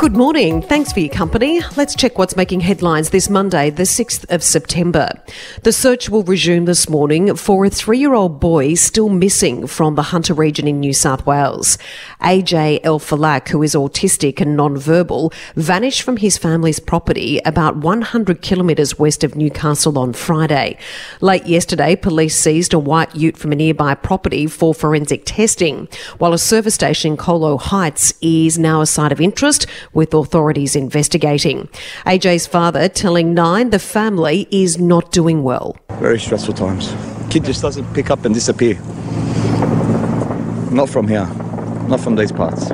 Good morning. Thanks for your company. Let's check what's making headlines this Monday, the 6th of September. The search will resume this morning for a three year old boy still missing from the Hunter region in New South Wales. AJ Elfalak, who is autistic and non-verbal, vanished from his family's property about 100 kilometres west of Newcastle on Friday. Late yesterday, police seized a white ute from a nearby property for forensic testing, while a service station in Colo Heights is now a site of interest with authorities investigating. AJ's father telling Nine the family is not doing well. Very stressful times. Kid just doesn't pick up and disappear. Not from here, not from these parts.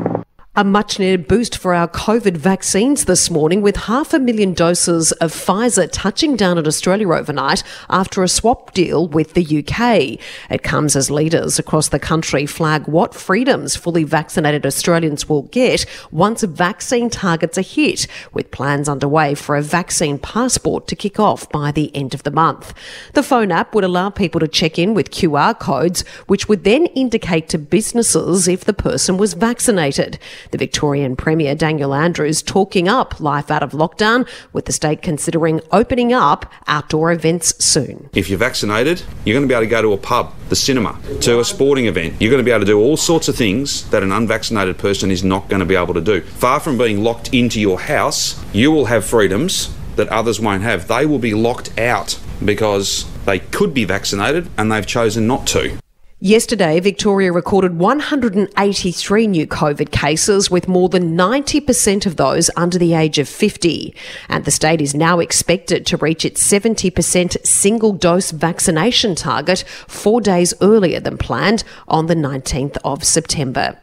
A much needed boost for our COVID vaccines this morning, with half a million doses of Pfizer touching down at Australia overnight after a swap deal with the UK. It comes as leaders across the country flag what freedoms fully vaccinated Australians will get once vaccine targets are hit, with plans underway for a vaccine passport to kick off by the end of the month. The phone app would allow people to check in with QR codes, which would then indicate to businesses if the person was vaccinated. The Victorian Premier Daniel Andrews talking up life out of lockdown, with the state considering opening up outdoor events soon. If you're vaccinated, you're going to be able to go to a pub, the cinema, to a sporting event. You're going to be able to do all sorts of things that an unvaccinated person is not going to be able to do. Far from being locked into your house, you will have freedoms that others won't have. They will be locked out because they could be vaccinated and they've chosen not to. Yesterday, Victoria recorded 183 new COVID cases, with more than 90% of those under the age of 50. And the state is now expected to reach its 70% single dose vaccination target four days earlier than planned on the 19th of September.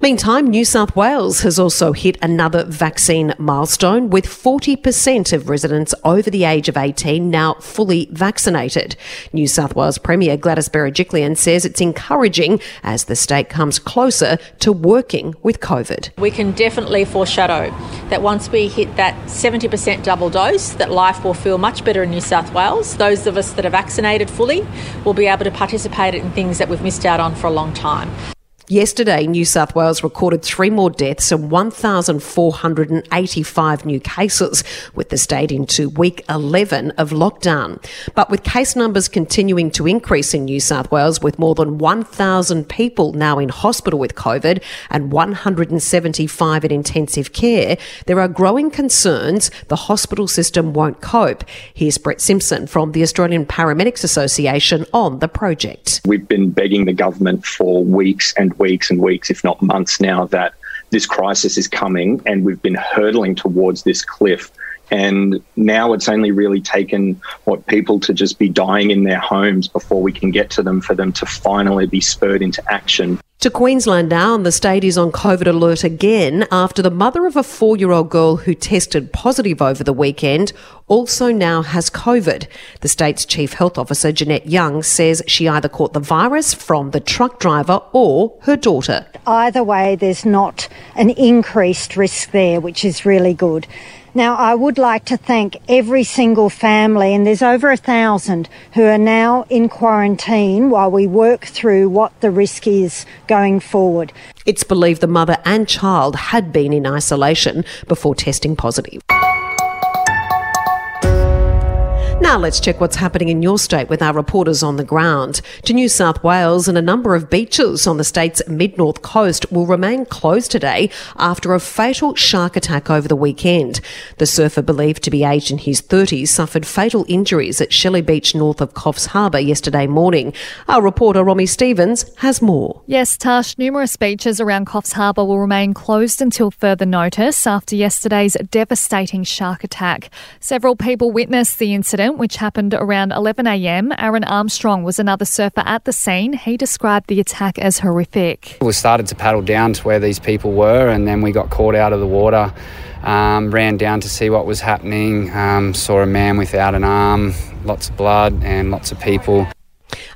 Meantime, New South Wales has also hit another vaccine milestone, with 40% of residents over the age of 18 now fully vaccinated. New South Wales Premier Gladys Berejiklian says it's encouraging as the state comes closer to working with COVID. We can definitely foreshadow that once we hit that 70% double dose, that life will feel much better in New South Wales. Those of us that are vaccinated fully will be able to participate in things that we've missed out on for a long time. Yesterday, New South Wales recorded three more deaths and 1,485 new cases, with the state into week 11 of lockdown. But with case numbers continuing to increase in New South Wales, with more than 1,000 people now in hospital with COVID and 175 in intensive care, there are growing concerns the hospital system won't cope. Here's Brett Simpson from the Australian Paramedics Association on the project. We've been begging the government for weeks and weeks and weeks, if not months now, that this crisis is coming and we've been hurtling towards this cliff. And now it's only really taken what people to just be dying in their homes before we can get to them for them to finally be spurred into action. To Queensland now, and the state is on COVID alert again after the mother of a four year old girl who tested positive over the weekend also now has COVID. The state's chief health officer, Jeanette Young, says she either caught the virus from the truck driver or her daughter. Either way, there's not an increased risk there, which is really good. Now, I would like to thank every single family, and there's over a thousand who are now in quarantine while we work through what the risk is going forward. It's believed the mother and child had been in isolation before testing positive. Now let's check what's happening in your state with our reporters on the ground. To New South Wales and a number of beaches on the state's mid-north coast will remain closed today after a fatal shark attack over the weekend. The surfer believed to be aged in his 30s suffered fatal injuries at Shelley Beach north of Coffs Harbour yesterday morning. Our reporter Romy Stevens has more. Yes, Tash, numerous beaches around Coffs Harbour will remain closed until further notice after yesterday's devastating shark attack. Several people witnessed the incident which happened around 11am. Aaron Armstrong was another surfer at the scene. He described the attack as horrific. We started to paddle down to where these people were, and then we got caught out of the water. Um, ran down to see what was happening. Um, saw a man without an arm, lots of blood, and lots of people.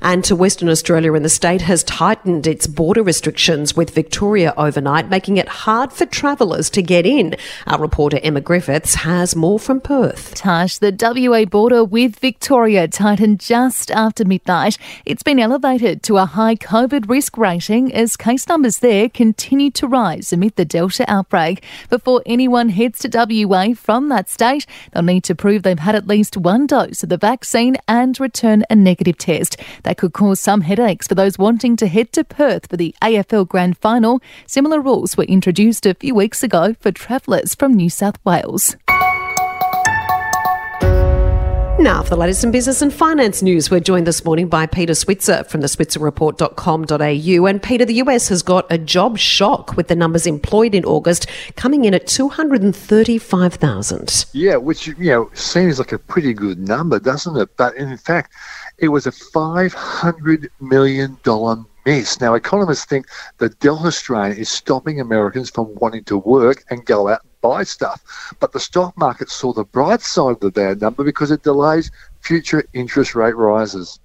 And to Western Australia, and the state has tightened its border restrictions with Victoria overnight, making it hard for travellers to get in. Our reporter Emma Griffiths has more from Perth. Tash, the WA border with Victoria tightened just after midnight. It's been elevated to a high COVID risk rating as case numbers there continue to rise amid the Delta outbreak. Before anyone heads to WA from that state, they'll need to prove they've had at least one dose of the vaccine and return a negative test. That could cause some headaches for those wanting to head to Perth for the AFL Grand Final. Similar rules were introduced a few weeks ago for travellers from New South Wales. Now, for the latest in business and finance news, we're joined this morning by Peter Switzer from the switzerreport.com.au. And Peter, the US has got a job shock with the numbers employed in August coming in at 235,000. Yeah, which, you know, seems like a pretty good number, doesn't it? But in fact, it was a $500 million miss. Now, economists think the Delta strain is stopping Americans from wanting to work and go out buy stuff. But the stock market saw the bright side of the bad number because it delays future interest rate rises.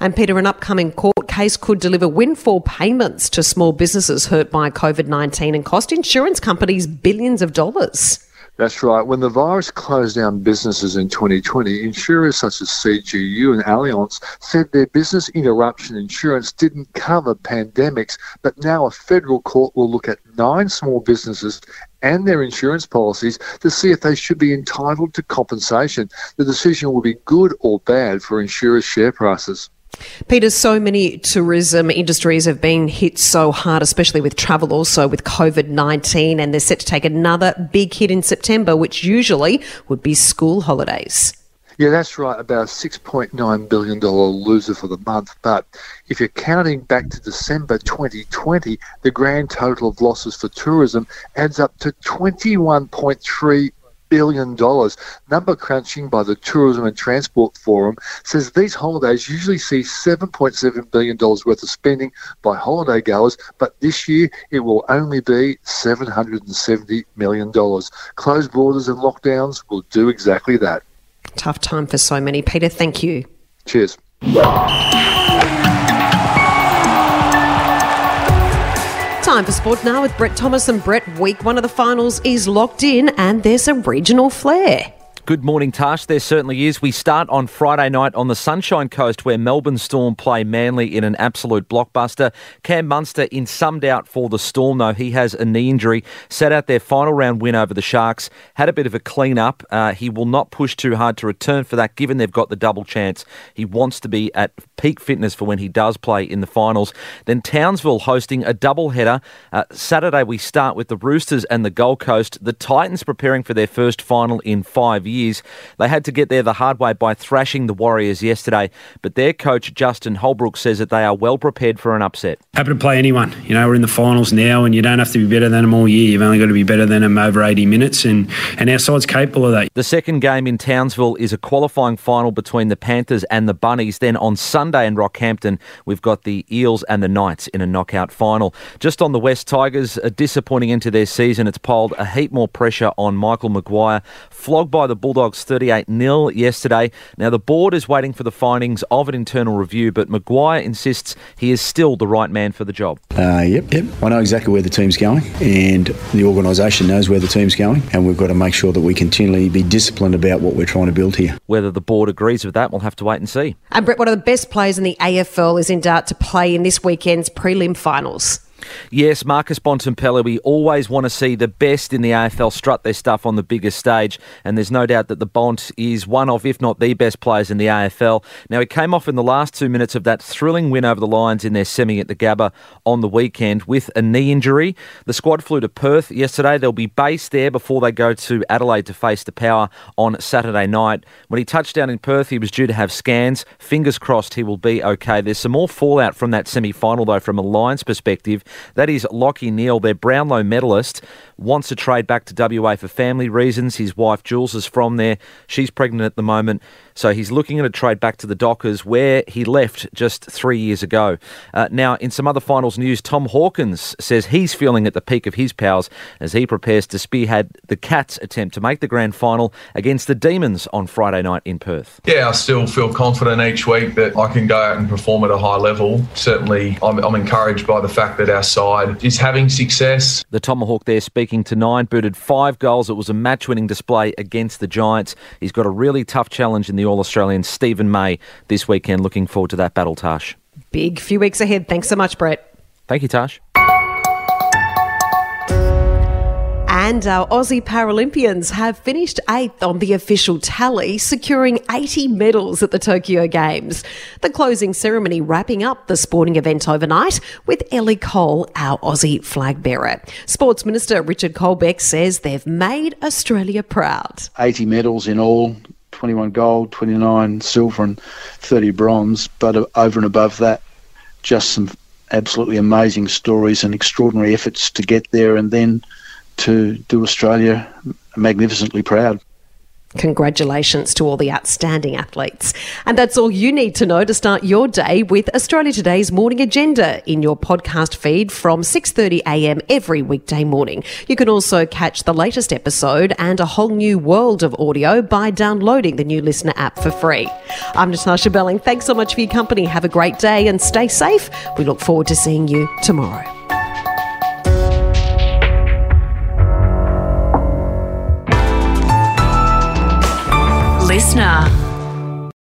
And Peter, an upcoming court case could deliver windfall payments to small businesses hurt by COVID 19 and cost insurance companies billions of dollars. That's right. When the virus closed down businesses in 2020, insurers such as CGU and Allianz said their business interruption insurance didn't cover pandemics, but now a federal court will look at nine small businesses and their insurance policies to see if they should be entitled to compensation. The decision will be good or bad for insurers' share prices. Peter, so many tourism industries have been hit so hard, especially with travel, also with COVID 19, and they're set to take another big hit in September, which usually would be school holidays. Yeah, that's right. About a $6.9 billion loser for the month. But if you're counting back to December 2020, the grand total of losses for tourism adds up to $21.3 billion dollars. Number crunching by the Tourism and Transport Forum says these holidays usually see $7.7 billion worth of spending by holiday goers, but this year it will only be $770 million. Closed borders and lockdowns will do exactly that. Tough time for so many. Peter, thank you. Cheers. Time for sport now with Brett Thomas and Brett. Week one of the finals is locked in, and there's a regional flair. Good morning, Tash. There certainly is. We start on Friday night on the Sunshine Coast where Melbourne Storm play Manly in an absolute blockbuster. Cam Munster in some doubt for the Storm, though. He has a knee injury. Set out their final round win over the Sharks. Had a bit of a clean up. Uh, he will not push too hard to return for that, given they've got the double chance. He wants to be at peak fitness for when he does play in the finals. Then Townsville hosting a double header. Uh, Saturday we start with the Roosters and the Gold Coast. The Titans preparing for their first final in five years years. They had to get there the hard way by thrashing the Warriors yesterday, but their coach, Justin Holbrook, says that they are well prepared for an upset. Happy to play anyone. You know, we're in the finals now, and you don't have to be better than them all year. You've only got to be better than them over 80 minutes, and, and our side's capable of that. The second game in Townsville is a qualifying final between the Panthers and the Bunnies. Then on Sunday in Rockhampton, we've got the Eels and the Knights in a knockout final. Just on the West Tigers, a disappointing into their season. It's piled a heap more pressure on Michael Maguire, flogged by the Bulldogs 38 0 yesterday. Now, the board is waiting for the findings of an internal review, but Maguire insists he is still the right man for the job. Uh, yep, yep. I know exactly where the team's going, and the organisation knows where the team's going, and we've got to make sure that we continually be disciplined about what we're trying to build here. Whether the board agrees with that, we'll have to wait and see. And Brett, one of the best players in the AFL is in doubt to play in this weekend's prelim finals. Yes, Marcus Bontempelli, we always want to see the best in the AFL strut their stuff on the biggest stage, and there's no doubt that the Bont is one of, if not the best players in the AFL. Now, he came off in the last two minutes of that thrilling win over the Lions in their semi at the Gabba on the weekend with a knee injury. The squad flew to Perth yesterday. They'll be based there before they go to Adelaide to face the Power on Saturday night. When he touched down in Perth, he was due to have scans. Fingers crossed he will be okay. There's some more fallout from that semi final, though, from a Lions perspective. That is Lachie Neale, their Brownlow medalist, wants to trade back to WA for family reasons. His wife Jules is from there. She's pregnant at the moment. So he's looking at a trade back to the Dockers where he left just three years ago. Uh, now, in some other finals news, Tom Hawkins says he's feeling at the peak of his powers as he prepares to spearhead the Cats' attempt to make the grand final against the Demons on Friday night in Perth. Yeah, I still feel confident each week that I can go out and perform at a high level. Certainly, I'm, I'm encouraged by the fact that our side is having success. The Tomahawk there speaking to nine, booted five goals. It was a match winning display against the Giants. He's got a really tough challenge in the All Australian Steven May this weekend. Looking forward to that battle, Tash. Big few weeks ahead. Thanks so much, Brett. Thank you, Tash. And our Aussie Paralympians have finished eighth on the official tally, securing 80 medals at the Tokyo Games. The closing ceremony wrapping up the sporting event overnight with Ellie Cole, our Aussie flag bearer. Sports Minister Richard Colbeck says they've made Australia proud. 80 medals in all, 21 gold, 29 silver, and 30 bronze. But over and above that, just some absolutely amazing stories and extraordinary efforts to get there and then to do Australia magnificently proud. Congratulations to all the outstanding athletes. And that's all you need to know to start your day with Australia Today's morning agenda in your podcast feed from 6:30 a.m. every weekday morning. You can also catch the latest episode and a whole new world of audio by downloading the new LiSTNR app for free. I'm Natasha Belling. Thanks so much for your company. Have a great day and stay safe. We look forward to seeing you tomorrow. LiSTNR.